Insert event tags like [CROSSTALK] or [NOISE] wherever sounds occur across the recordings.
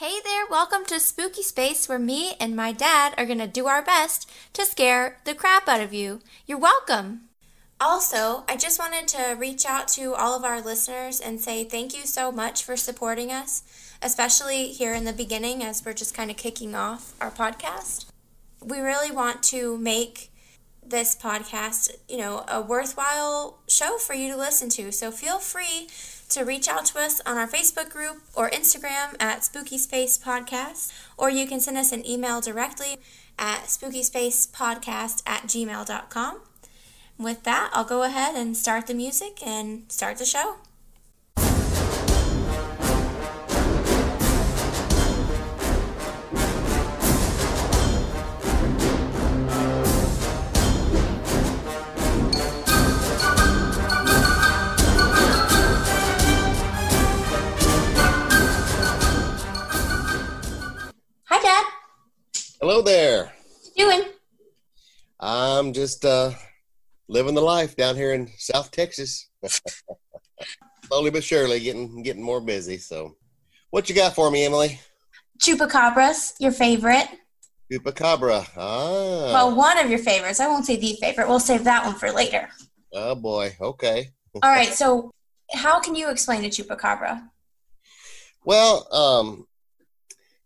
Hey there, welcome to Spooky Space where me and my dad are going to do our best to scare the crap out of you. You're welcome. Also, I just wanted to reach out to all of our listeners and say thank you so much for supporting us, especially here in the beginning as we're just kind of kicking off our podcast. We really want to make this podcast, you know, a worthwhile show for you to listen to. So feel free to reach out to us on our Facebook group or Instagram at Spooky Space Podcast, or you can send us an email directly at spookyspacepodcast at gmail.com. With that, I'll go ahead and start the music and start the show. Hi, Dad. Hello there. What you doing? I'm just uh, living the life down here in South Texas. [LAUGHS] Slowly but surely, getting getting more busy. So, what you got for me, Emily? Chupacabras, your favorite. Chupacabra. Ah. Well, one of your favorites. I won't say the favorite. We'll save that one for later. oh boy. Okay. All right. So, how can you explain a chupacabra? Well, um,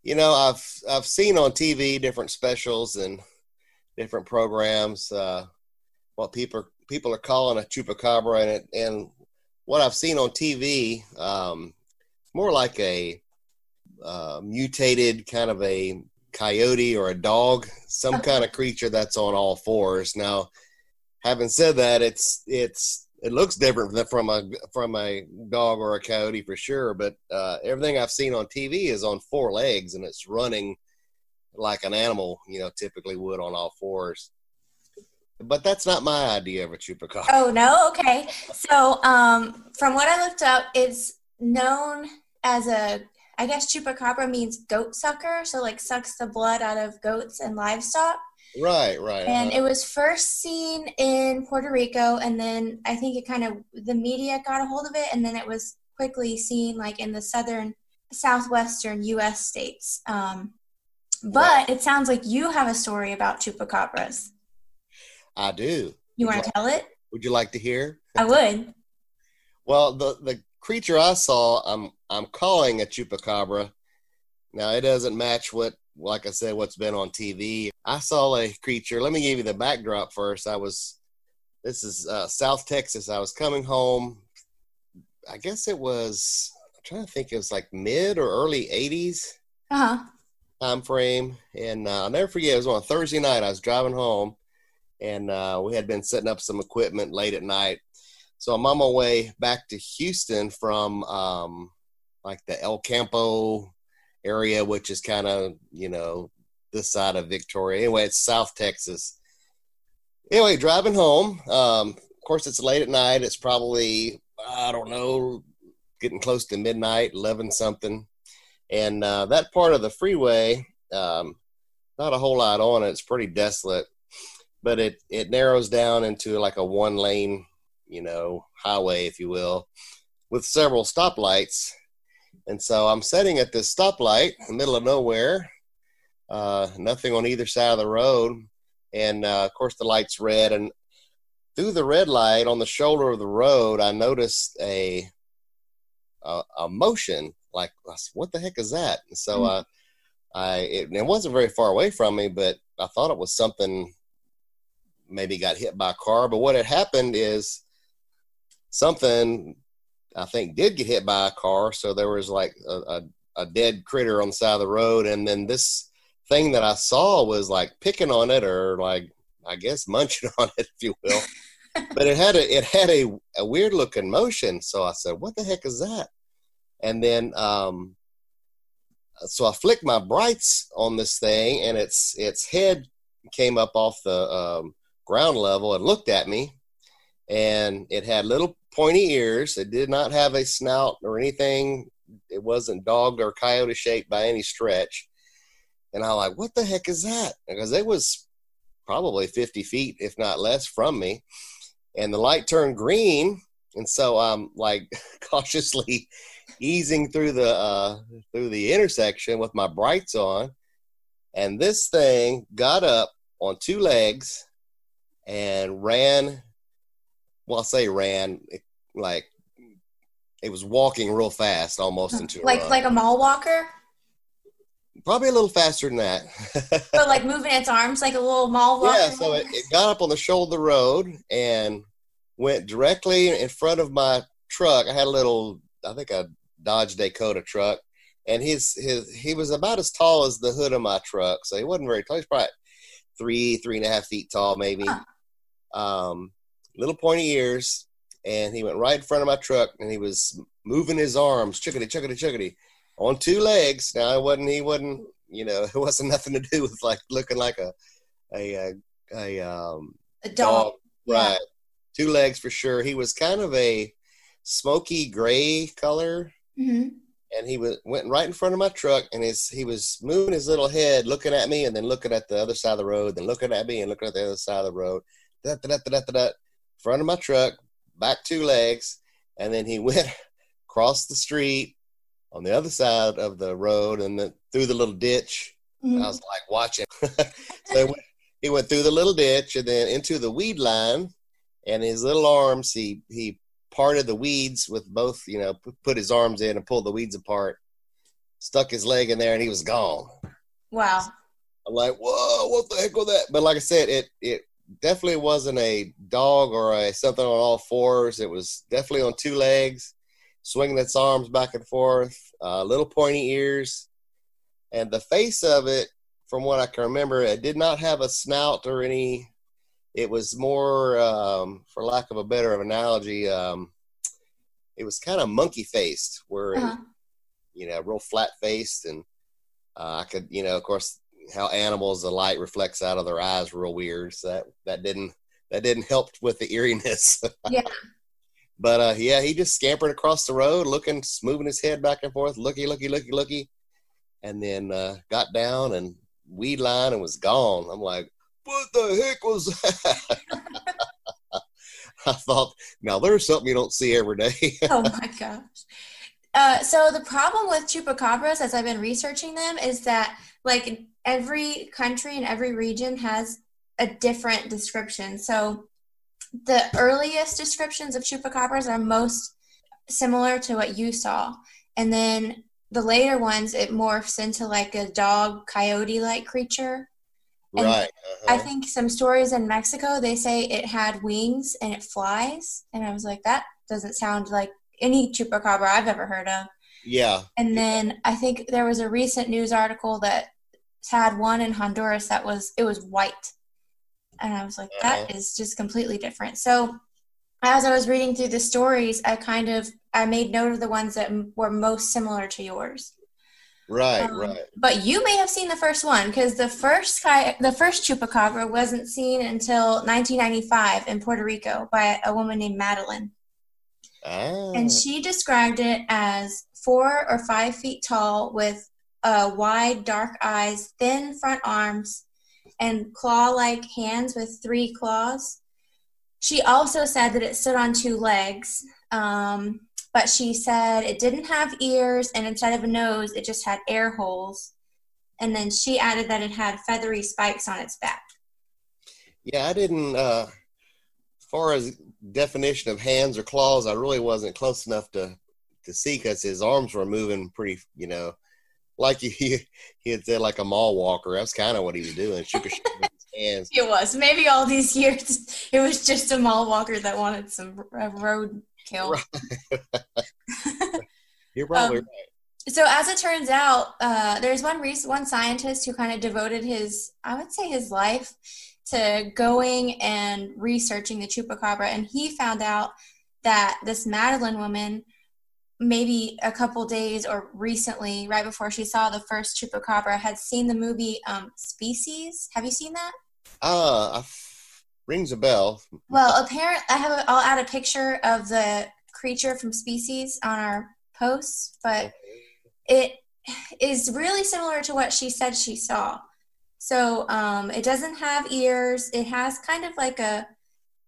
you know, I've I've seen on TV different specials and different programs uh, what people people are calling a chupacabra, and it, and what I've seen on TV, um, more like a uh, mutated kind of a coyote or a dog, some [LAUGHS] kind of creature that's on all fours. Now, having said that, it's it's it looks different from a from a dog or a coyote for sure, but uh, everything I've seen on TV is on four legs and it's running like an animal, you know, typically would on all fours. But that's not my idea of a chupacabra. Oh no, okay. So, um, from what I looked up, it's known as a. I guess chupacabra means goat sucker, so like sucks the blood out of goats and livestock. Right, right. And uh-huh. it was first seen in Puerto Rico, and then I think it kind of the media got a hold of it, and then it was quickly seen like in the southern, southwestern U.S. states. Um, but Right. it sounds like you have a story about chupacabras. I do. You Would want to tell it? Would you like to hear? I would. Well, the the creature I saw, I'm I'm calling a chupacabra. Now it doesn't match what, like I said, what's been on TV. I saw a creature. Let me give you the backdrop first. I was, this is uh, South Texas. I was coming home. I guess it was. I'm trying to think. It was like mid or early '80s Uh huh. time frame, and uh, I'll never forget. It was on a Thursday night. I was driving home, and uh, we had been setting up some equipment late at night. So I'm on my way back to Houston from um, like the El Campo area, which is kind of you know this side of Victoria. Anyway, it's South Texas. Anyway, driving home. Um, of course, it's late at night. It's probably I don't know, getting close to midnight, eleven something, and uh, that part of the freeway, um, not a whole lot on it. It's pretty desolate, but it it narrows down into like a one lane, you know, highway, if you will, with several stoplights. And so I'm sitting at this stoplight in the middle of nowhere, uh, nothing on either side of the road, and uh, of course the light's red. And through the red light on the shoulder of the road, I noticed a a, a motion. Like, what the heck is that? And so Mm. uh, I it, it wasn't very far away from me, but I thought it was something maybe got hit by a car. But what had happened is something I think did get hit by a car. So there was like a, a, a dead critter on the side of the road, and then this thing that I saw was like picking on it or like I guess [LAUGHS] munching on it, if you will. [LAUGHS] but it had a it had a, a weird looking motion. So I said, "What the heck is that?" And then um, so I flicked my brights on this thing, and its its head came up off the um, ground level and looked at me, and it had little pointy ears. It did not have a snout or anything. It wasn't dog or coyote shaped by any stretch. And I'm like, what the heck is that? Because it was probably 50 feet, if not less, from me. And the light turned green. And so I'm like [LAUGHS] cautiously [LAUGHS] easing through the uh, through the intersection with my brights on, and this thing got up on two legs and ran. Well, I'll say ran like it was walking real fast, almost into like a like a mall walker, probably a little faster than that. but [LAUGHS] like moving its arms like a little mall walker. yeah, so it, it got up on the shoulder of the road and went directly in front of my truck. I had a little, I think a Dodge Dakota truck, and his his he was about as tall as the hood of my truck, so he wasn't very tall. He's probably three three and a half feet tall, maybe. Huh. Um, little pointy ears, and he went right in front of my truck, and he was moving his arms, chickadee, chickadee, chickadee, on two legs. Now it wasn't he wasn't you know [LAUGHS] it wasn't nothing to do with like looking like a a a, a um a dog. Yeah. right two legs for sure. He was kind of a smoky gray color hmm and he was went right in front of my truck and his he was moving his little head looking at me and then looking at the other side of the road then looking at me and looking at the other side of the road da, da, da, da, da, da, front of my truck back two legs and then he [LAUGHS] went across the street on the other side of the road and then through the little ditch Mhm. I was like watching. [LAUGHS] so he went, he went through the little ditch and then into the weed line, and his little arms he he parted the weeds with both. You know, put his arms in and pulled the weeds apart. Stuck his leg in there and he was gone. Wow. I'm like, whoa, what the heck was that? But like I said, it it definitely wasn't a dog or a something on all fours. It was definitely on two legs, swinging its arms back and forth, uh, little pointy ears, and the face of it, from what I can remember, it did not have a snout or any. It was more, um, for lack of a better analogy, um, it was kind of monkey faced, where it Uh-huh. you know, real flat faced, and uh, I could, you know, of course, how animals the light reflects out of their eyes real weird. So that that didn't that didn't help with the eeriness. [LAUGHS] Yeah. but uh, yeah, he just scampered across the road, looking, moving his head back and forth, looky, looky, looky, looky, and then uh, got down and weed line and was gone. I'm like, what the heck was that? [LAUGHS] I thought, now there's something you don't see every day. [LAUGHS] oh my gosh. Uh, so the problem with chupacabras, as I've been researching them, is that like every country and every region has a different description. So the earliest descriptions of chupacabras are most similar to what you saw, and then the later ones it morphs into like a dog coyote like creature. And right. I uh-huh. think some stories in Mexico they say it had wings and it flies, and I was like, that doesn't sound like any chupacabra I've ever heard of. Yeah. And then I think there was a recent news article that had one in Honduras that was it was white, and I was like, that Uh-huh. is just completely different. So as I was reading through the stories, I kind of I made note of the ones that m- were most similar to yours. Right. Um, right. But you may have seen the first one because the first the first chupacabra wasn't seen until 1995 in Puerto Rico by a woman named Madeline, Ah. and she described it as four or five feet tall with uh, wide, dark eyes, thin front arms, and claw-like hands with three claws. She also said that it stood on two legs, um, but she said it didn't have ears, and instead of a nose, it just had air holes. And then she added that it had feathery spikes on its back. Yeah, I didn't. Uh, as far as definition of hands or claws, I really wasn't close enough to to see because his arms were moving pretty, you know, like [LAUGHS] he he, had said, like a mall walker. That's kind of what he was doing, shook his [LAUGHS] hands. It was. Maybe all these years, it was just a mall walker that wanted some uh, road kill. Right. [LAUGHS] You're probably Um, So as it turns out, uh, there's one rec- one scientist who kind of devoted his, I would say, his life to going and researching the chupacabra, and he found out that this Madeline woman, maybe a couple days or recently, right before she saw the first chupacabra, had seen the movie um, Species. Have you seen that? f- rings a bell. Well, apparent. I have. A, I'll add a picture of the creature from Species on our posts, but it is really similar to what she said she saw. So um, it doesn't have ears. It has kind of like a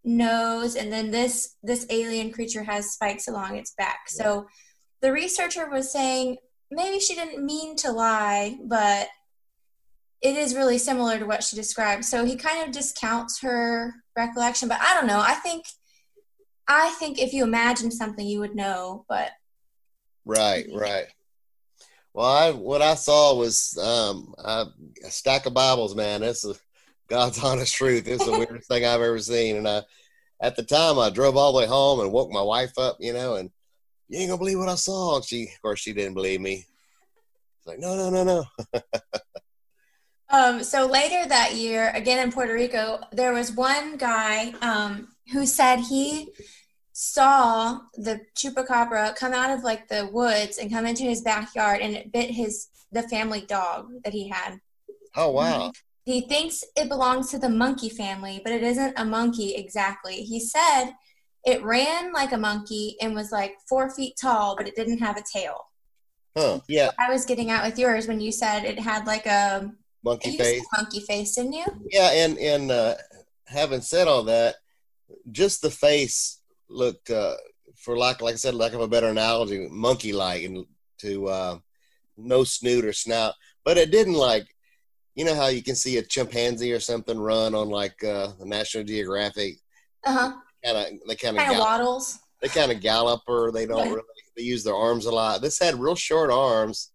nose, and then this this alien creature has spikes along its back. So the researcher was saying maybe she didn't mean to lie, but it is really similar to what she described. So he kind of discounts her recollection, but I don't know. I think I think if you imagine something you would know, but Right, right. Well, I what I saw was um, a stack of Bibles, man. That's God's [LAUGHS] honest truth. It's the weirdest thing I've ever seen. And I, at the time, I drove all the way home and woke my wife up, you know, and you ain't gonna believe what I saw. And she, of course, she didn't believe me. It's like, no, no, no, no. [LAUGHS] um, so later that year, again in Puerto Rico, there was one guy um, who said he saw the chupacabra come out of like the woods and come into his backyard and it bit his the family dog that he had. Oh wow. He thinks it belongs to the monkey family, but it isn't a monkey exactly. He said it ran like a monkey and was like four feet tall, but it didn't have a tail. Huh. Yeah. I was getting out with yours when you said it had like a monkey face. Monkey face, didn't you? Yeah, and and uh, having said all that, just the face looked, uh, for lack, like I said, lack of a better analogy, monkey-like, and to uh, no snoot or snout. But it didn't like, you know how you can see a chimpanzee or something run on like uh, the National Geographic. Uh huh. Kind of, they kind of waddles. They kind of gallop, or they don't really. They use their arms a lot. This had real short arms,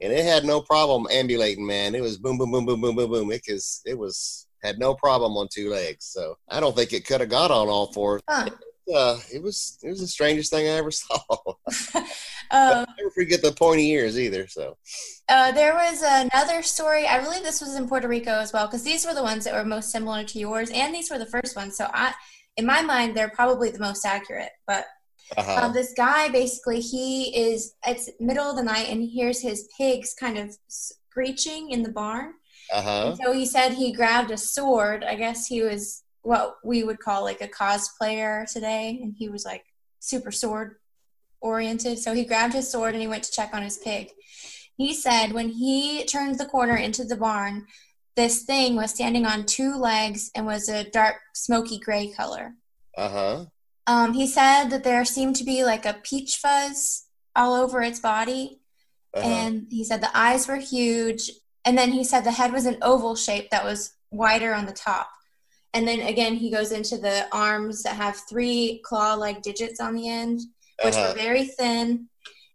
and it had no problem ambulating. Man, it was boom, boom, boom, boom, boom, boom, boom. It was, it was had no problem on two legs. So I don't think it could have got on all four. Huh uh, it was it was the strangest thing I ever [LAUGHS] saw. [LAUGHS] um, I never forget the pointy ears either. So uh, there was another story. I believe this was in Puerto Rico as well, because these were the ones that were most similar to yours, and these were the first ones. So I, in my mind, they're probably the most accurate. But uh-huh. um, this guy basically, he is it's middle of the night, and he hears his pigs kind of screeching in the barn. Uh-huh. So he said he grabbed a sword. I guess he was what we would call like a cosplayer today, and he was like super sword oriented. So he grabbed his sword and he went to check on his pig. He said when he turned the corner into the barn, this thing was standing on two legs and was a dark, smoky gray color. Uh huh. Um, he said that there seemed to be like a peach fuzz all over its body. Uh-huh. And he said the eyes were huge. And then he said the head was an oval shape that was wider on the top. And then again, he goes into the arms that have three claw like digits on the end, which uh-huh. were very thin.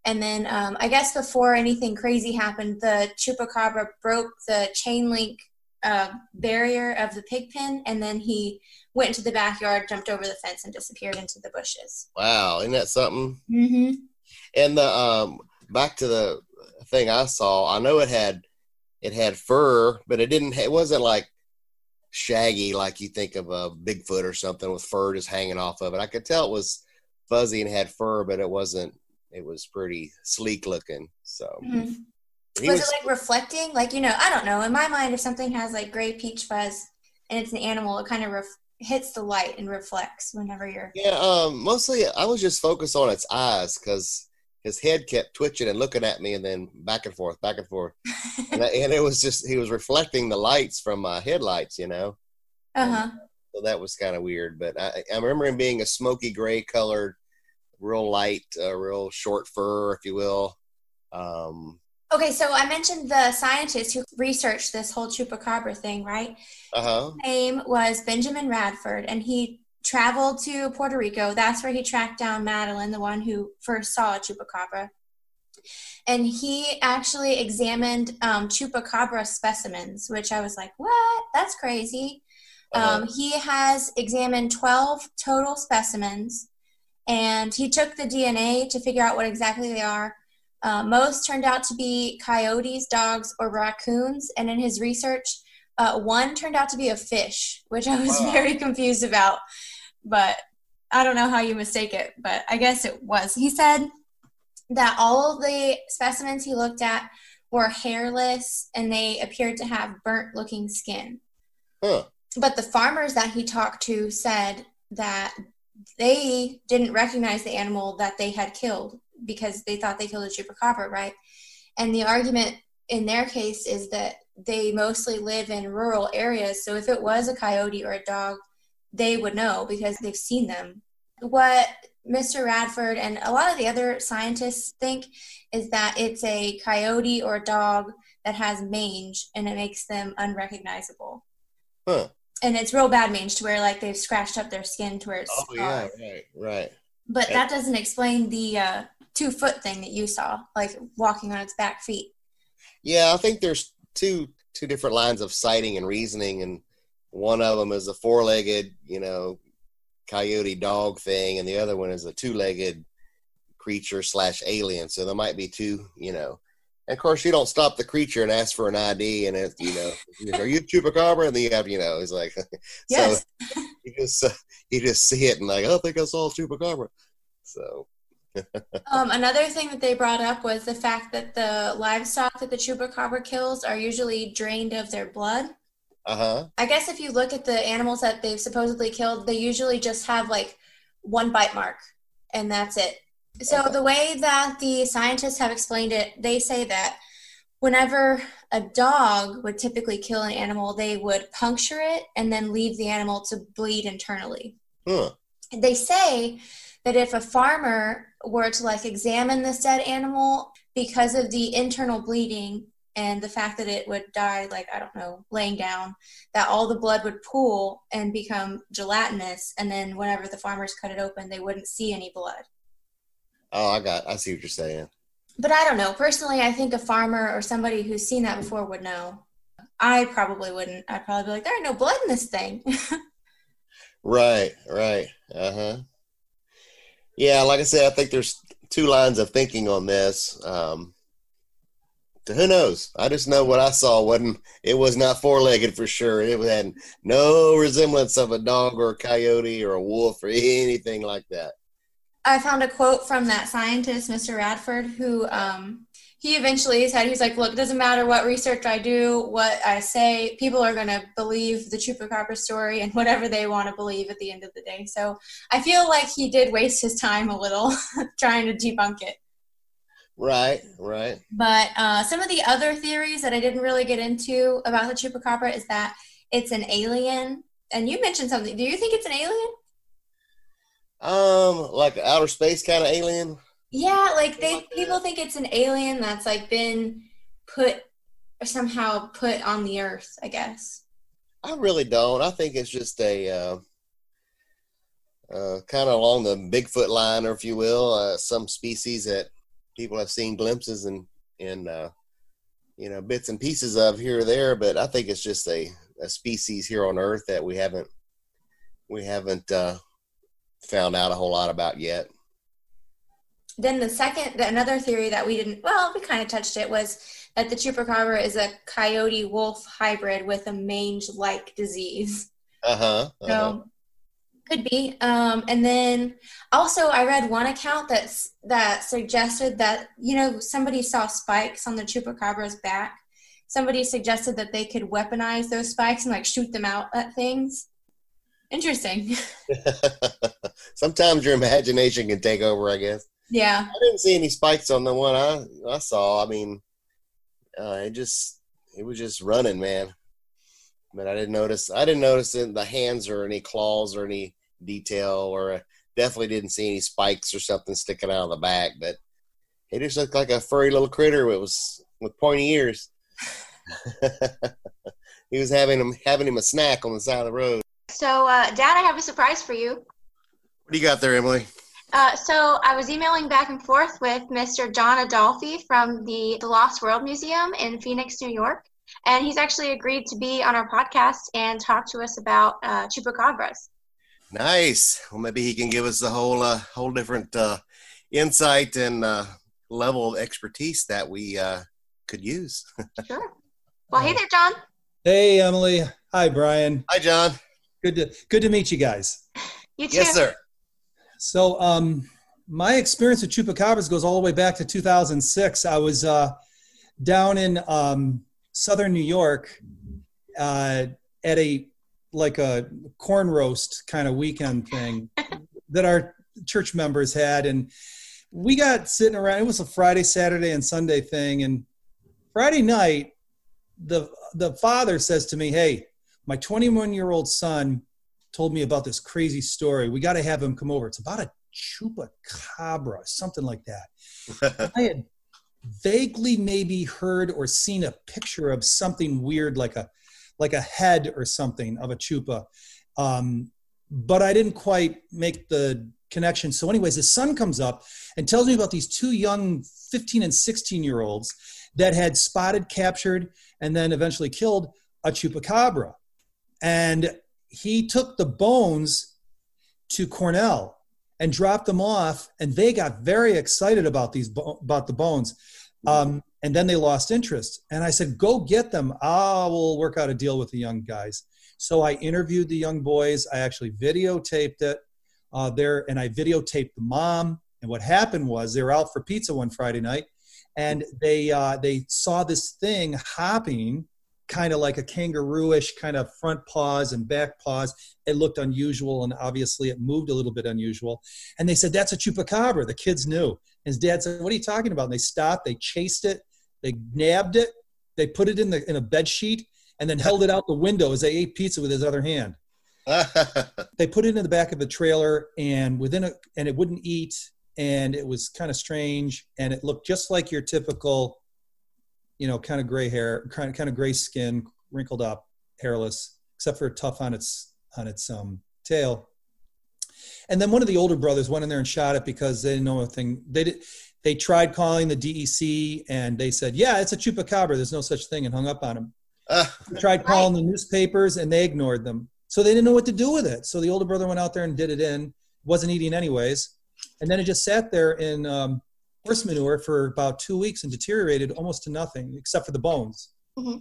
And then um, I guess before anything crazy happened, the chupacabra broke the chain link uh, barrier of the pig pen, and then he went to the backyard, jumped over the fence, and disappeared into the bushes. Wow, isn't that something? Mm-hmm. And the um, back to the thing I saw, I know it had it had fur, but it didn't. It wasn't like shaggy like you think of a Bigfoot or something with fur just hanging off of it. I could tell it was fuzzy and had fur, but it wasn't. It was pretty sleek looking. So. Mm-hmm. Was, was, it like reflecting? Like you know, I don't know. In my mind, if something has like gray peach fuzz and it's an animal, it kind of ref- hits the light and reflects whenever you're. Yeah, um, mostly I was just focused on its eyes because his head kept twitching and looking at me and then back and forth, back and forth. [LAUGHS] and, I, and, it was just, he was reflecting the lights from my headlights, you know? Uh huh. So that was kind of weird. But I, I remember him being a smoky gray colored, real light, uh, real short fur, if you will. Um, okay, so I mentioned the scientist who researched this whole chupacabra thing, right? Uh huh. His name was Benjamin Radford, and he traveled to Puerto Rico. That's where he tracked down Madeline, the one who first saw a chupacabra. And he actually examined um, chupacabra specimens, which I was like, what? That's crazy. Uh-huh. Um, he has examined 12 total specimens, and he took the DNA to figure out what exactly they are. Uh, most turned out to be coyotes, dogs, or raccoons. And in his research, uh, one turned out to be a fish, which I was [LAUGHS] wow. very confused about but I don't know how you mistake it, but I guess it was. He said that all of the specimens he looked at were hairless and they appeared to have burnt looking skin. Huh. But the farmers that he talked to said that they didn't recognize the animal that they had killed because they thought they killed a chupacabra, right? And the argument in their case is that they mostly live in rural areas. So if it was a coyote or a dog, they would know because they've seen them. what Mr. Radford and a lot of the other scientists think is that it's a coyote or a dog that has mange and it makes them unrecognizable. Huh. And it's real bad mange to where like they've scratched up their skin to where it's Oh yeah, right, right. But that doesn't explain the uh, two foot thing that you saw, like walking on its back feet. Yeah, I think there's two two different lines of sighting and reasoning, and one of them is a four legged, you know, coyote dog thing, and the other one is a two legged creature slash alien. So there might be two, you know. And of course, you don't stop the creature and ask for an ID, and it, you know, [LAUGHS] are you chupacabra? And then you have, you know, it's like, [LAUGHS] Yes. so [LAUGHS] you just uh, you just see it and like, oh, I think I saw a chupacabra. So Um, another thing that they brought up was the fact that the livestock that the chupacabra kills are usually drained of their blood. uh huh. I guess if you look at the animals that they've supposedly killed, they usually just have like one bite mark and that's it. So Okay. the way that the scientists have explained it, they say that whenever a dog would typically kill an animal, they would puncture it and then leave the animal to bleed internally. Huh. they say that if a farmer were to like examine this dead animal because of the internal bleeding and the fact that it would die like i don't know laying down that all the blood would pool and become gelatinous and then whenever the farmers cut it open they wouldn't see any blood Oh, I got. I see what you're saying. but i don't know personally i think a farmer or somebody who's seen that before would know i probably wouldn't i'd probably be like there ain't no blood in this thing [LAUGHS] Right, right. Uh huh. Yeah, like I said, I think there's two lines of thinking on this. Um, who knows? I just know what I saw wasn't. It was not four legged for sure. It had no resemblance of a dog or a coyote or a wolf or [LAUGHS] anything like that. I found a quote from that scientist, Mr. Radford, who um, he eventually said, he's like, look, it doesn't matter what research I do, what I say, people are going to believe the chupacabra story and whatever they want to believe at the end of the day. So I feel like he did waste his time a little [LAUGHS] trying to debunk it. Right, right. But uh, some of the other theories that I didn't really get into about the chupacabra is that it's an alien. And you mentioned something. Do you think it's an alien? Um, like outer space kind of alien. Yeah, like they people think it's an alien that's like been put somehow put on the earth, I guess. I really don't. I think it's just a uh, uh, kind of along the Bigfoot line, or if you will, uh, some species that people have seen glimpses and in uh, you know bits and pieces of here or there. But I think it's just a, a species here on Earth that we haven't we haven't uh, found out a whole lot about yet. Then the second the, another theory that we didn't well, we kind of touched it was that the chupacabra is a coyote wolf hybrid with a mange like disease. Uh huh. So could be. Um, and then also I read one account that's that suggested that you know somebody saw spikes on the chupacabra's back. Somebody suggested that they could weaponize those spikes and like shoot them out at things. Interesting. [LAUGHS] [LAUGHS] Sometimes your imagination can take over, I guess. Yeah. I didn't see any spikes on the one I I saw. I mean, uh, it just it was just running, man. But I didn't notice. I didn't notice in the hands or any claws or any detail, or uh, definitely didn't see any spikes or something sticking out of the back. But it just looked like a furry little critter. It was with pointy ears. [LAUGHS] he was having him having him a snack on the side of the road. So, uh, Dad, I have a surprise for you. What do you got there, Emily? Uh, so, I was emailing back and forth with Mr. John Adolfi from the, the Lost World Museum in Phoenix, New York, and he's actually agreed to be on our podcast and talk to us about uh, chupacabras. Nice. Well, maybe he can give us a whole, uh, whole different uh, insight and uh, level of expertise that we uh, could use. [LAUGHS] Sure. Well, hey there, John. Hey, Emily. Hi, Brian. Hi, John. Good to good to meet you guys. [LAUGHS] You too. Yes, sir. So, um, my experience with chupacabras goes all the way back to 2006. I was uh, down in um, southern New York uh, at a like a corn roast kind of weekend thing [LAUGHS] that our church members had, and we got sitting around. It was a Friday, Saturday, and Sunday thing, and Friday night, the the father says to me, "Hey, my 21 year old son told me about this crazy story. We got to have him come over. It's about a chupacabra, something like that. [LAUGHS] I had vaguely maybe heard or seen a picture of something weird, like a like a head or something of a chupa, um, but I didn't quite make the connection. So, anyways, his son comes up and tells me about these two young 15 and 16 year olds that had spotted, captured, and then eventually killed a chupacabra. And he took the bones to Cornell and dropped them off, and they got very excited about these about the bones. Um, and then they lost interest. And I said, "Go get them. I will work out a deal with the young guys." So I interviewed the young boys. I actually videotaped it uh, there, and I videotaped the mom. And what happened was they were out for pizza one Friday night, and they uh, they saw this thing hopping kind of like a kangaroo-ish kind of front paws and back paws. It looked unusual, and obviously it moved a little bit unusual. And they said, "That's a chupacabra." The kids knew. His dad said, "What are you talking about?" And they stopped. They chased it. They nabbed it. They put it in the in a bed sheet and then held it out the window as they ate pizza with his other hand. [LAUGHS] they put it in the back of the trailer, and within a and it wouldn't eat, and it was kind of strange, and it looked just like your typical you know, kind of gray hair, kind of kind of gray skin, wrinkled up, hairless, except for tough on its on its um, tail. And then one of the older brothers went in there and shot it because they didn't know anything. They did. They tried calling the DEC and they said, "Yeah, it's a chupacabra. There's no such thing," and hung up on him. Uh, tried calling the newspapers and they ignored them. So they didn't know what to do with it. So the older brother went out there and did it in. wasn't eating anyways, and then it just sat there in um, horse manure for about two weeks and deteriorated almost to nothing except for the bones. Mm-hmm.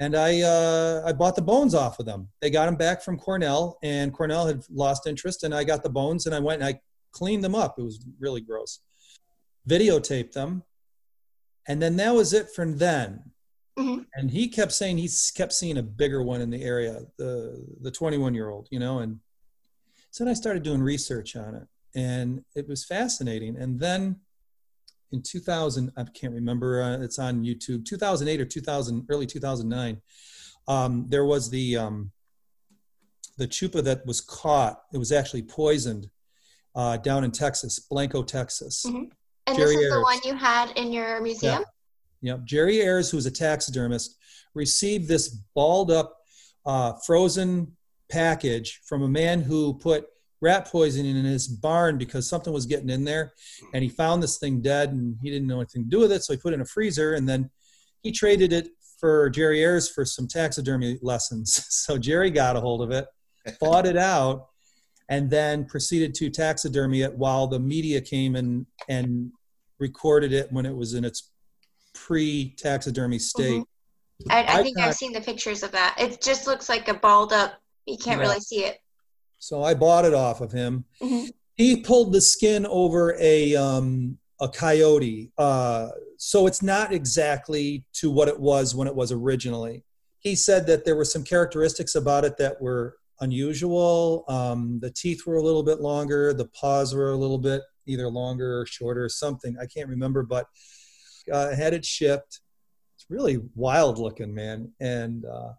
And I, uh, I bought the bones off of them. They got them back from Cornell, and Cornell had lost interest. And I got the bones, and I went and I cleaned them up. It was really gross. Videotaped them, and then that was it from then. Mm-hmm. And he kept saying he kept seeing a bigger one in the area, the the 21 year old, you know. And so then I started doing research on it, and it was fascinating. And then in 2000 i can't remember uh, it's on youtube 2008 or 2000 early 2009 um, there was the um, the chupa that was caught it was actually poisoned uh, down in texas blanco texas mm-hmm. and jerry this is Ayers. the one you had in your museum yeah. yeah jerry ayers who's a taxidermist received this balled up uh, frozen package from a man who put rat poisoning in his barn because something was getting in there and he found this thing dead and he didn't know anything to do with it. So he put it in a freezer and then he traded it for jerry ayers for some taxidermy lessons. [LAUGHS] So jerry got a hold of it bought it out and then proceeded to taxidermy it while the media came and and recorded it when it was in its pre-taxidermy state. Mm-hmm. I, I, think I have seen the pictures of that. It just looks like a balled up you can't yeah. really see it so I bought it off of him. Mm-hmm. He pulled the skin over a um, a coyote, uh, so it's not exactly to what it was when it was originally. He said that there were some characteristics about it that were unusual. Um, the teeth were a little bit longer, the paws were a little bit either longer or shorter, or something. I can't remember, but uh, had it shipped. It's really wild looking, man, and uh,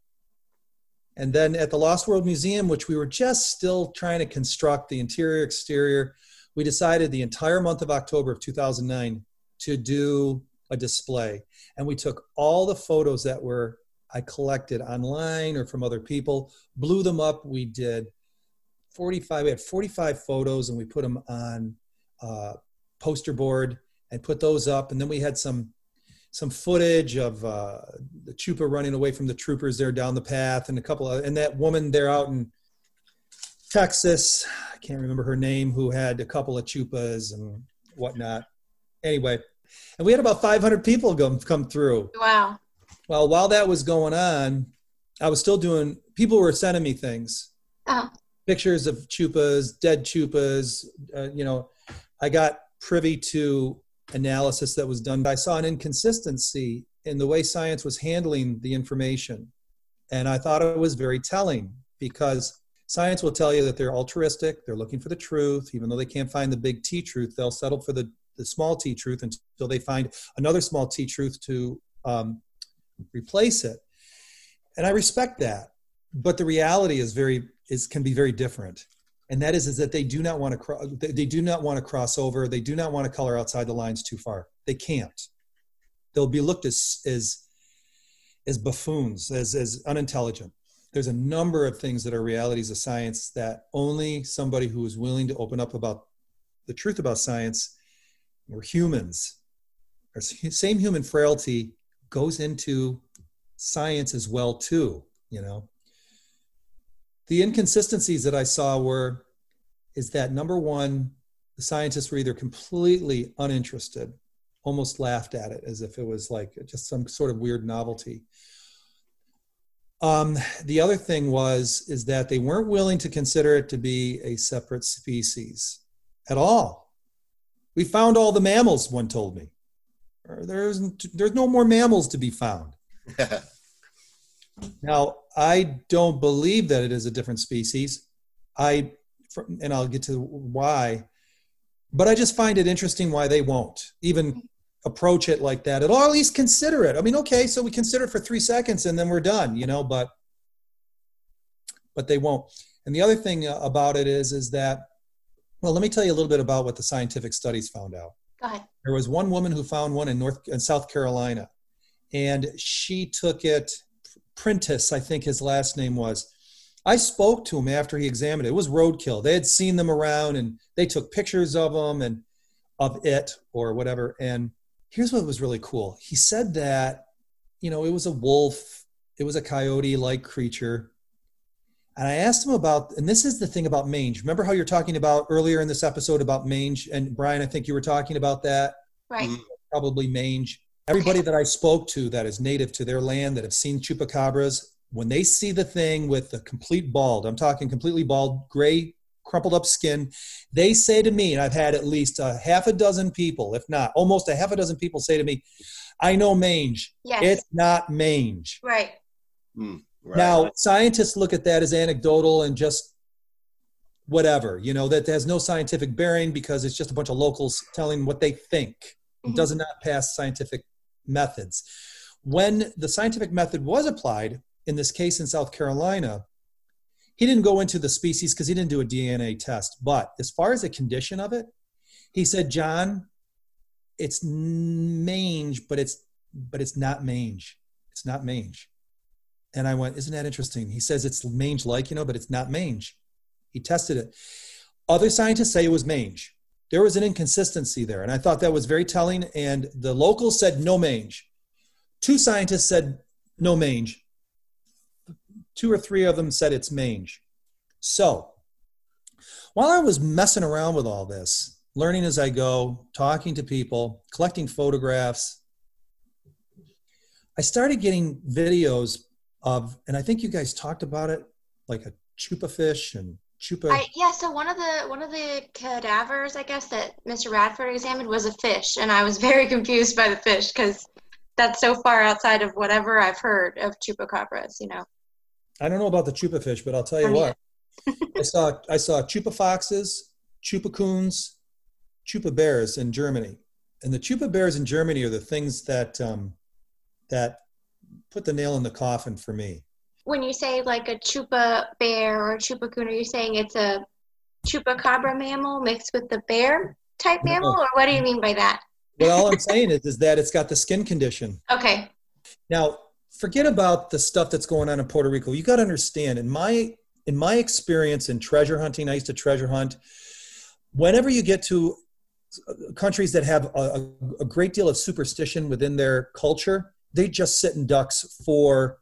and then at the Lost World Museum, which we were just still trying to construct the interior, exterior, we decided the entire month of October of 2009 to do a display. And we took all the photos that were I collected online or from other people, blew them up. We did 45, we had 45 photos and we put them on uh, poster board and put those up. And then we had some some footage of uh, the chupa running away from the troopers there down the path, and a couple of, and that woman there out in Texas, I can't remember her name, who had a couple of chupas and whatnot. Anyway, and we had about 500 people come come through. Wow. Well, while that was going on, I was still doing. People were sending me things, uh-huh. pictures of chupas, dead chupas. Uh, you know, I got privy to analysis that was done. I saw an inconsistency in the way science was handling the information. And I thought it was very telling because science will tell you that they're altruistic, they're looking for the truth, even though they can't find the big T truth, they'll settle for the, the small T truth until they find another small T truth to um, replace it. And I respect that. But the reality is very is can be very different and that is is that they do not want to cro- they do not want to cross over. They do not want to color outside the lines too far. They can't. They'll be looked as as as buffoons as as unintelligent. There's a number of things that are realities of science that only somebody who is willing to open up about the truth about science we're humans our same human frailty goes into science as well too you know the inconsistencies that i saw were is that number one the scientists were either completely uninterested almost laughed at it as if it was like just some sort of weird novelty. Um, the other thing was is that they weren't willing to consider it to be a separate species at all. We found all the mammals one told me. There's there's no more mammals to be found. [LAUGHS] Now, I don't believe that it is a different species. I, and I'll get to why, but I just find it interesting why they won't even approach it like that, or at least consider it. I mean, okay, so we consider it for three seconds and then we're done, you know, but, but they won't. And the other thing uh, about it is, is that, well, let me tell you a little bit about what the scientific studies found out. Go ahead. There was one woman who found one in North and South Carolina, and she took it Prentice, I think his last name was. I spoke to him after he examined it. It was roadkill. They had seen them around and they took pictures of them and of it or whatever. And here's what was really cool. He said that, you know, it was a wolf, it was a coyote like creature. And I asked him about, and this is the thing about mange. Remember how you're talking about earlier in this episode about mange? And Brian, I think you were talking about that. Right. Probably mange. Everybody that I spoke to that is native to their land that have seen chupacabras, when they see the thing with the complete bald, I'm talking completely bald, gray, crumpled up skin, they say to me, and I've had at least a half a dozen people, if not almost a half a dozen people say to me, I know mange. Yes. It's not mange. Right. Mm, right. Now, scientists look at that as anecdotal and just whatever, you know, that has no scientific bearing because it's just a bunch of locals telling what they think. It Mhm. does not pass scientific methods. When the scientific method was applied, in this case in South Carolina, he didn't go into the species because he didn't do a DNA test. But as far as the condition of it, he said, John, it's mange, but it's but it's not mange. It's not mange. And I went, isn't that interesting? He says it's mange like, you know, but it's not mange. He tested it. Other scientists say it was mange there was an inconsistency there. And I thought that was very telling. And the locals said no mange. Two scientists said no mange. Two or three of them said it's mange. So while I was messing around with all this, learning as I go, talking to people, collecting photographs, I started getting videos of, and I think you guys talked about it, like a chupa fish and chupa. I, yeah, so one of the one of the cadavers, I guess, that Mr. Radford examined was a fish, and I was [LAUGHS] very confused by the fish because that's so far outside of whatever I've heard of chupacabras. You know. I don't know about the chupa fish, but I'll tell you I mean- what. [LAUGHS] I saw I saw chupa foxes, chupa coons, chupa bears in Germany, and the chupa bears in Germany are the things that um, that put the nail in the coffin for me. When you say like a chupa bear or a chupa coon, are you saying it's a chupacabra mammal mixed with the bear type No. mammal, or what do you mean by that? well, all I'm saying is, is that it's got the skin condition. Okay. Now, forget about the stuff that's going on in Puerto Rico. You got to understand, in my in my experience in treasure hunting, I used to treasure hunt. Whenever you get to countries that have a, a great deal of superstition within their culture, they just sit in ducks for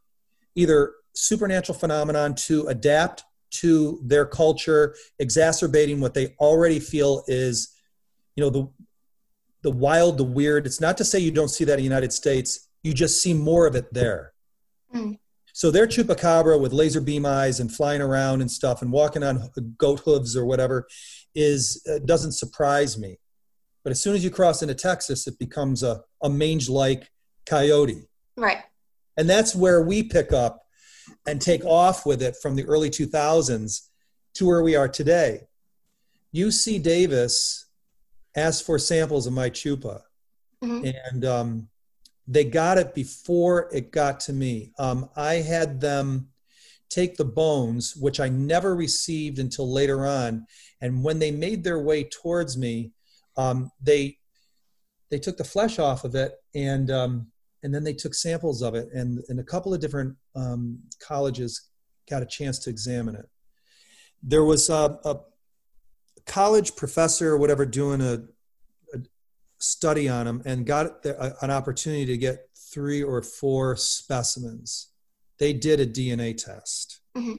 either supernatural phenomenon to adapt to their culture, exacerbating what they already feel is, you know, the the wild, the weird. It's not to say you don't see that in the United States. You just see more of it there. Mm. So their chupacabra with laser beam eyes and flying around and stuff and walking on goat hooves or whatever is uh, doesn't surprise me. But as soon as you cross into Texas, it becomes a, a mange-like coyote. Right. And that's where we pick up and take off with it from the early 2000s to where we are today. UC Davis asked for samples of my chupa, Mhm. and um, they got it before it got to me. Um, I had them take the bones, which I never received until later on, and when they made their way towards me, um, they they took the flesh off of it and um, and then they took samples of it and, and a couple of different um, colleges got a chance to examine it. There was a, a college professor or whatever doing a, a study on them and got an opportunity to get three or four specimens. They did a dna test. Mm-hmm.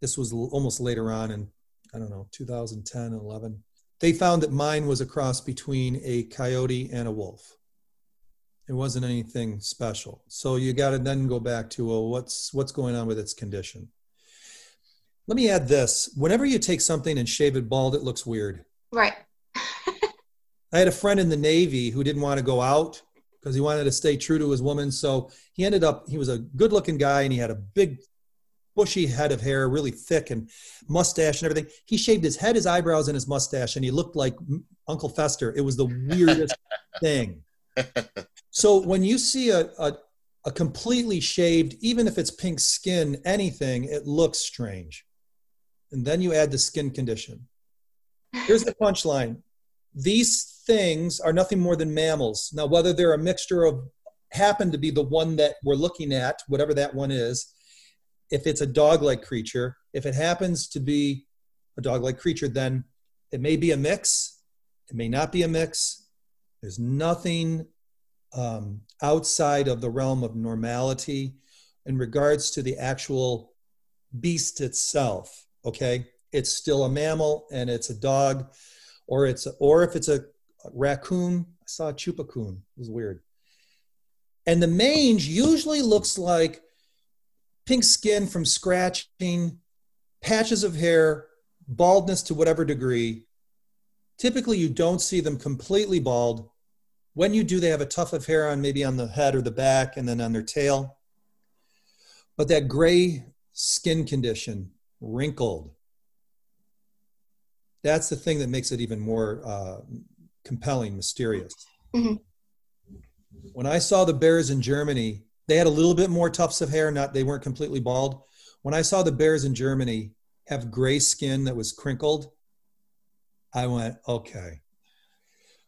this was almost later on in i don't know 2010 and 11 they found that mine was a cross between a coyote and a wolf it wasn't anything special. So you got to then go back to well, what's what's going on with its condition. Let me add this: whenever you take something and shave it bald, it looks weird. Right. [LAUGHS] I had a friend in the Navy who didn't want to go out because he wanted to stay true to his woman. So he ended up, he was a good looking guy and he had a big, bushy head of hair, really thick and mustache and everything. He shaved his head, his eyebrows, and his mustache, and he looked like Uncle Fester. It was the weirdest [LAUGHS] thing. So when you see a, a, a completely shaved, even if it's pink skin, anything, it looks strange. And then you add the skin condition. Here's the punchline these things are nothing more than mammals. Now, whether they're a mixture of, happen to be the one that we're looking at, whatever that one is, if it's a dog like creature, if it happens to be a dog like creature, then it may be a mix, it may not be a mix. There's nothing um, outside of the realm of normality in regards to the actual beast itself. Okay, it's still a mammal and it's a dog, or it's or if it's a raccoon. I saw a chupacoon. It was weird. And the mange usually looks like pink skin from scratching, patches of hair, baldness to whatever degree. Typically, you don't see them completely bald when you do, they have a tuft of hair on maybe on the head or the back and then on their tail. But that gray skin condition, wrinkled, that's the thing that makes it even more uh, compelling, mysterious. Mm-hmm. When I saw the bears in Germany, they had a little bit more tufts of hair, not they weren't completely bald. When I saw the bears in Germany have gray skin that was crinkled, I went, okay,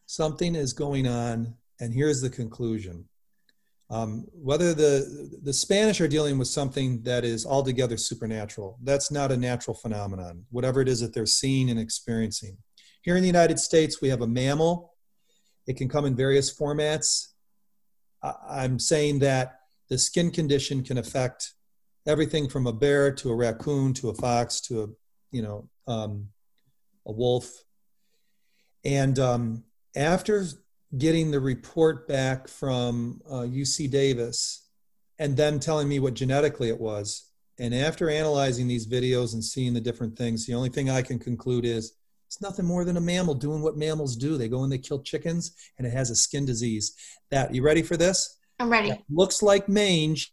something is going on, and here's the conclusion. Um, whether the the Spanish are dealing with something that is altogether supernatural, that's not a natural phenomenon. Whatever it is that they're seeing and experiencing. Here in the United States, we have a mammal. It can come in various formats. I'm saying that the skin condition can affect everything from a bear to a raccoon to a fox to a you know um, a wolf and um, after getting the report back from uh, UC Davis and them telling me what genetically it was, and after analyzing these videos and seeing the different things, the only thing I can conclude is it's nothing more than a mammal doing what mammals do. They go and they kill chickens, and it has a skin disease. That you ready for this? I'm ready. That looks like mange,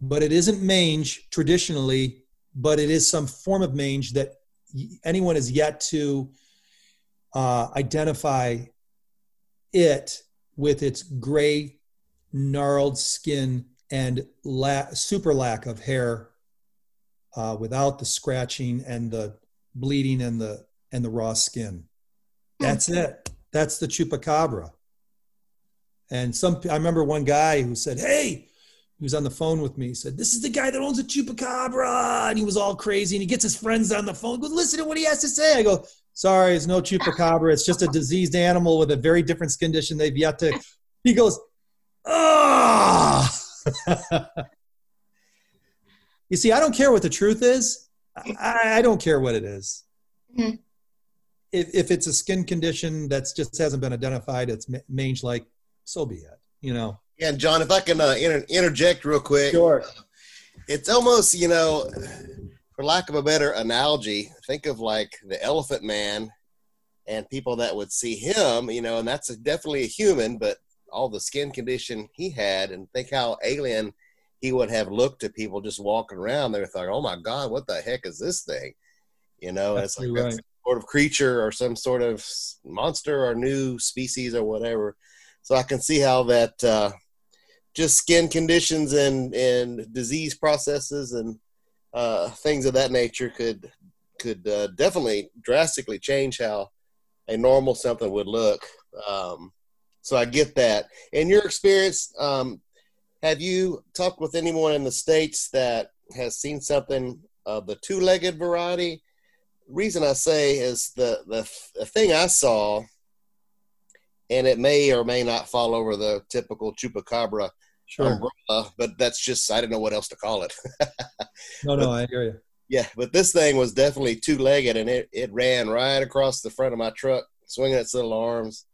but it isn't mange traditionally, but it is some form of mange that anyone has yet to uh, identify it with its gray, gnarled skin and la- super lack of hair uh, without the scratching and the bleeding and the and the raw skin. That's it. That's the chupacabra. And some I remember one guy who said, "Hey, he was on the phone with me. He said, This is the guy that owns a chupacabra. And he was all crazy. And he gets his friends on the phone. He goes, Listen to what he has to say. I go, Sorry, it's no chupacabra. It's just a diseased animal with a very different skin condition. They've yet to. He goes, ah. [LAUGHS] you see, I don't care what the truth is. I, I don't care what it is. Mm-hmm. If, if it's a skin condition that's just hasn't been identified, it's mange like, so be it. You know. Yeah, and John, if I can uh, inter- interject real quick. Sure. It's almost, you know, for lack of a better analogy, think of like the Elephant Man and people that would see him, you know, and that's a, definitely a human, but all the skin condition he had, and think how alien he would have looked to people just walking around. They would thought, "Oh my God, what the heck is this thing?" You know, it's like right. sort of creature or some sort of monster or new species or whatever. So I can see how that uh, just skin conditions and and disease processes and uh, things of that nature could could uh, definitely drastically change how a normal something would look. Um, so I get that. In your experience, um, have you talked with anyone in the states that has seen something of the two-legged variety? Reason I say is the the, the thing I saw, and it may or may not fall over the typical chupacabra sure. umbrella, but that's just I don't know what else to call it. [LAUGHS] no, no, I hear you. Yeah, but this thing was definitely two-legged, and it it ran right across the front of my truck, swinging its little arms,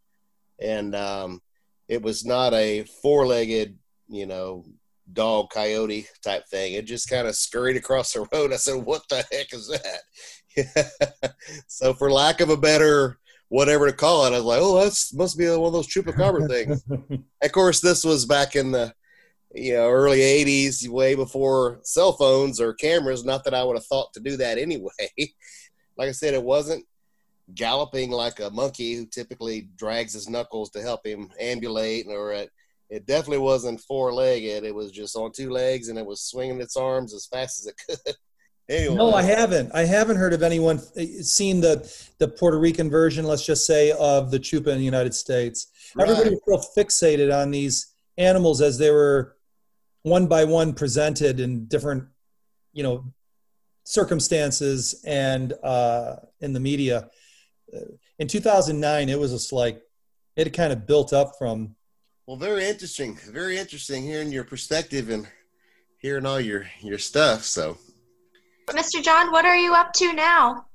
and um, it was not a four-legged, you know, dog coyote type thing. It just kind of scurried across the road. I said, "What the heck is that?" [LAUGHS] so, for lack of a better whatever to call it, I was like, "Oh, that's must be one of those chupacabra things." [LAUGHS] of course, this was back in the you know early 80s way before cell phones or cameras not that i would have thought to do that [LAUGHS] anyway. Like i said it wasn't galloping like a monkey who typically drags his knuckles to help him ambulate or it, it definitely wasn't four legged it was just on two legs and it was swinging its arms as fast as it could. [LAUGHS] Anyway. no i haven't. I haven't heard of anyone uh, seen the the puerto rican version let's just say of the chupa in the united states. Right. everybody was so fixated on these animals as they were one by one presented in different you know circumstances and uh, in the media. In 2009 it was just like it kind of built up from well very interesting very interesting hearing your perspective and hearing all your your stuff so. Mr john what are you up to now?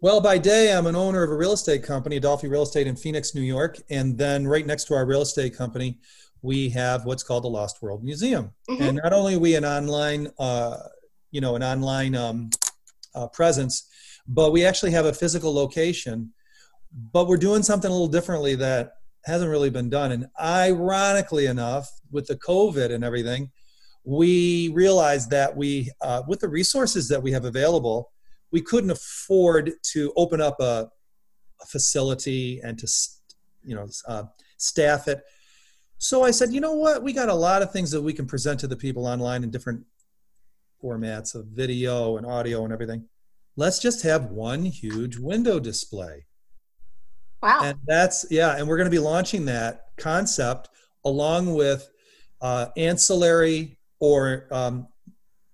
Well by day i'm an owner of a real estate company Adolfi real estate in phoenix new york and then right next to our real estate company we have what's called the lost world museum. Mm-hmm. and not only are we an online uh, you know an online um, uh, presence but we actually have a physical location but we're doing something a little differently that hasn't really been done. And ironically enough with the covid and everything we realized that we uh, with the resources that we have available we couldn't afford to open up a, a facility and to you know uh, staff it so i said you know what we got a lot of things that we can present to the people online in different formats of video and audio and everything let's just have one huge window display. Wow. And that's, yeah, and we're going to be launching that concept along with uh, ancillary or, um,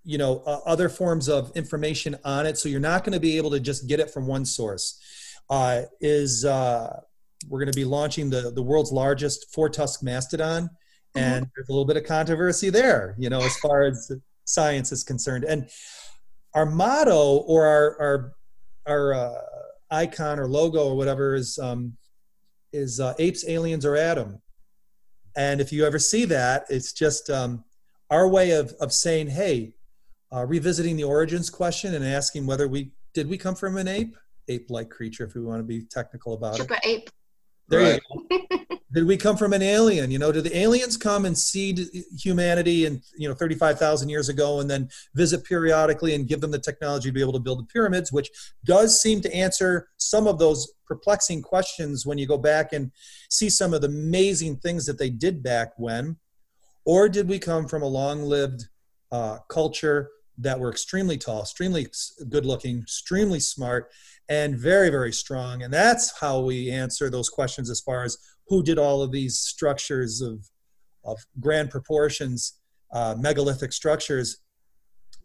you know, uh, other forms of information on it. So you're not going to be able to just get it from one source. Uh, is uh, we're going to be launching the, the world's largest four tusk mastodon. Mm-hmm. And there's a little bit of controversy there, you know, as far as science is concerned. And our motto or our our our uh, icon or logo or whatever is um, is uh, apes, aliens, or Adam. And if you ever see that, it's just um, our way of of saying, hey, uh, revisiting the origins question and asking whether we did we come from an ape, ape-like creature, if we want to be technical about Super it. ape. There right. you go. did we come from an alien? You know, did the aliens come and seed humanity and you know 35,000 years ago and then visit periodically and give them the technology to be able to build the pyramids, which does seem to answer some of those perplexing questions when you go back and see some of the amazing things that they did back when. Or did we come from a long-lived uh, culture that were extremely tall, extremely good looking, extremely smart, and very, very strong. And that's how we answer those questions as far as who did all of these structures of, of grand proportions, uh, megalithic structures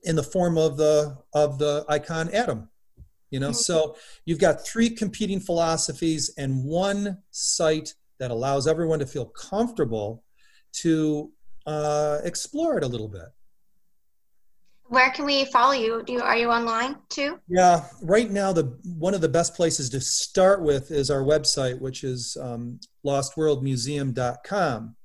in the form of the, of the icon Adam. You know, mm-hmm. so you've got three competing philosophies and one site that allows everyone to feel comfortable to uh, explore it a little bit. Where can we follow you? Do you, are you online too? Yeah, right now the one of the best places to start with is our website, which is um, lostworldmuseum.com.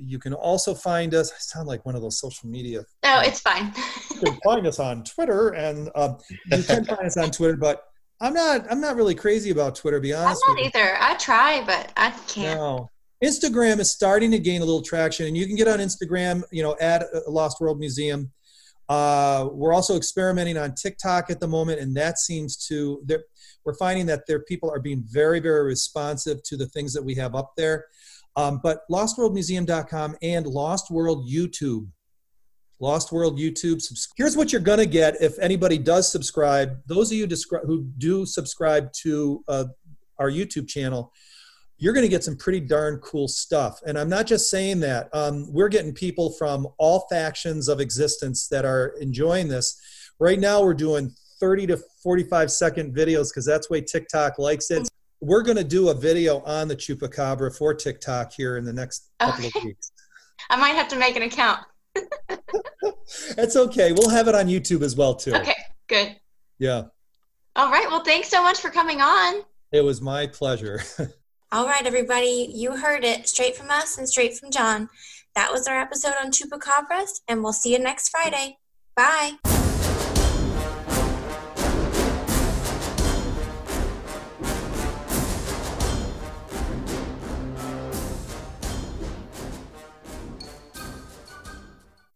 You can also find us. I sound like one of those social media. No, it's fine. you can find us on Twitter, and uh, you can find us on Twitter. But I'm not. I'm not really crazy about Twitter. To be honest, I'm not either. I try, but I can't. No. Instagram is starting to gain a little traction, and you can get on Instagram. You know, at Lost World Museum uh, we're also experimenting on TikTok at the moment, and that seems to we're finding that their people are being very, very responsive to the things that we have up there. Um, but lostworldmuseum.com and Lost World YouTube, Lost World YouTube. Here's what you're to get if anybody does subscribe. Those of you who do subscribe to uh, our YouTube channel, you're going to get some pretty darn cool stuff. And I'm not just saying that. Um, we're getting people from all factions of existence that are enjoying this. Right now, we're doing 30 to 45 second videos because that's the way TikTok likes it. We're going to do a video on the chupacabra for TikTok here in the next couple okay. of weeks. I might have to make an account. [LAUGHS] That's okay. We'll have it on YouTube as well too. Okay, good. Yeah. All right. Well, thanks so much for coming on. It was my pleasure. [LAUGHS] All right, everybody. You heard it straight from us and straight from John. That was our episode on chupacabras, and we'll see you next Friday. Bye.